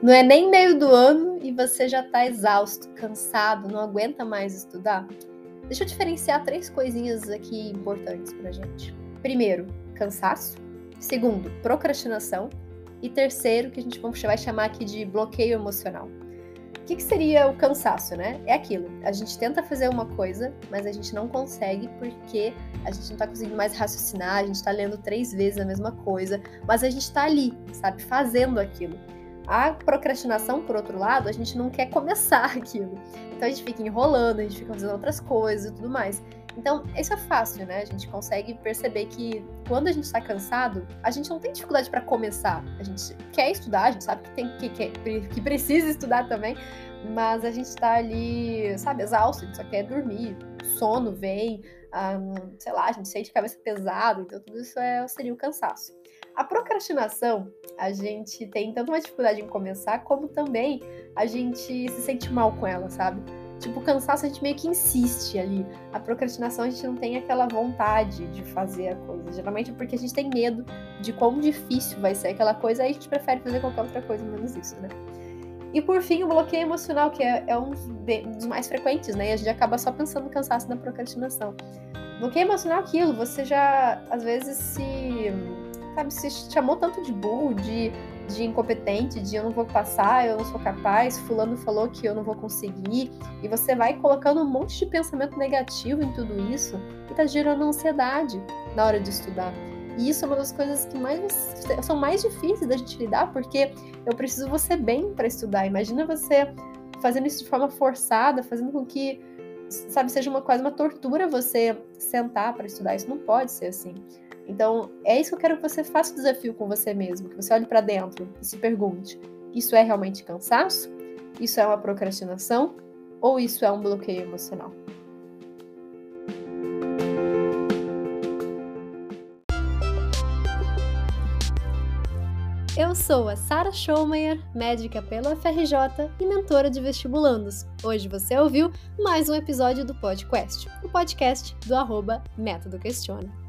Não é nem meio do ano e você já está exausto, cansado, não aguenta mais estudar? Deixa eu diferenciar três coisinhas aqui importantes pra gente. Primeiro, cansaço. Segundo, procrastinação. E terceiro, que a gente vai chamar aqui de bloqueio emocional. O que, que seria o cansaço, né? É aquilo. A gente tenta fazer uma coisa, mas a gente não consegue porque a gente não tá conseguindo mais raciocinar, a gente tá lendo três vezes a mesma coisa, mas a gente tá ali, sabe, fazendo aquilo. A procrastinação, por outro lado, a gente não quer começar aquilo. Então a gente fica enrolando, a gente fica fazendo outras coisas e tudo mais. Então, isso é fácil, né? A gente consegue perceber que quando a gente está cansado, a gente não tem dificuldade para começar. A gente quer estudar, a gente sabe que tem que, que, que precisa estudar também, mas a gente está ali, sabe, exausto, a gente só quer dormir, sono vem, um, sei lá, a gente sente cabeça pesada, então tudo isso é, seria o cansaço. A procrastinação, a gente tem tanto uma dificuldade em começar, como também a gente se sente mal com ela, sabe? Tipo, o cansaço a gente meio que insiste ali. A procrastinação a gente não tem aquela vontade de fazer a coisa. Geralmente é porque a gente tem medo de quão difícil vai ser aquela coisa, aí a gente prefere fazer qualquer outra coisa menos isso, né? E por fim, o bloqueio emocional, que é, é um dos mais frequentes, né? E a gente acaba só pensando no cansaço da procrastinação. Bloqueio emocional é aquilo, você já às vezes se sabe, se chamou tanto de burro, de, de incompetente, de eu não vou passar, eu não sou capaz, fulano falou que eu não vou conseguir, e você vai colocando um monte de pensamento negativo em tudo isso e tá gerando ansiedade na hora de estudar. E isso é uma das coisas que mais são mais difíceis da gente lidar, porque eu preciso você bem para estudar. Imagina você fazendo isso de forma forçada, fazendo com que, sabe, seja uma quase uma tortura você sentar para estudar. Isso não pode ser assim. Então, é isso que eu quero que você faça o desafio com você mesmo, que você olhe para dentro e se pergunte: isso é realmente cansaço? Isso é uma procrastinação? Ou isso é um bloqueio emocional? Eu sou a Sara Schaumeyer, médica pela FRJ e mentora de vestibulandos. Hoje você ouviu mais um episódio do podcast, o podcast do arroba Método Questiona.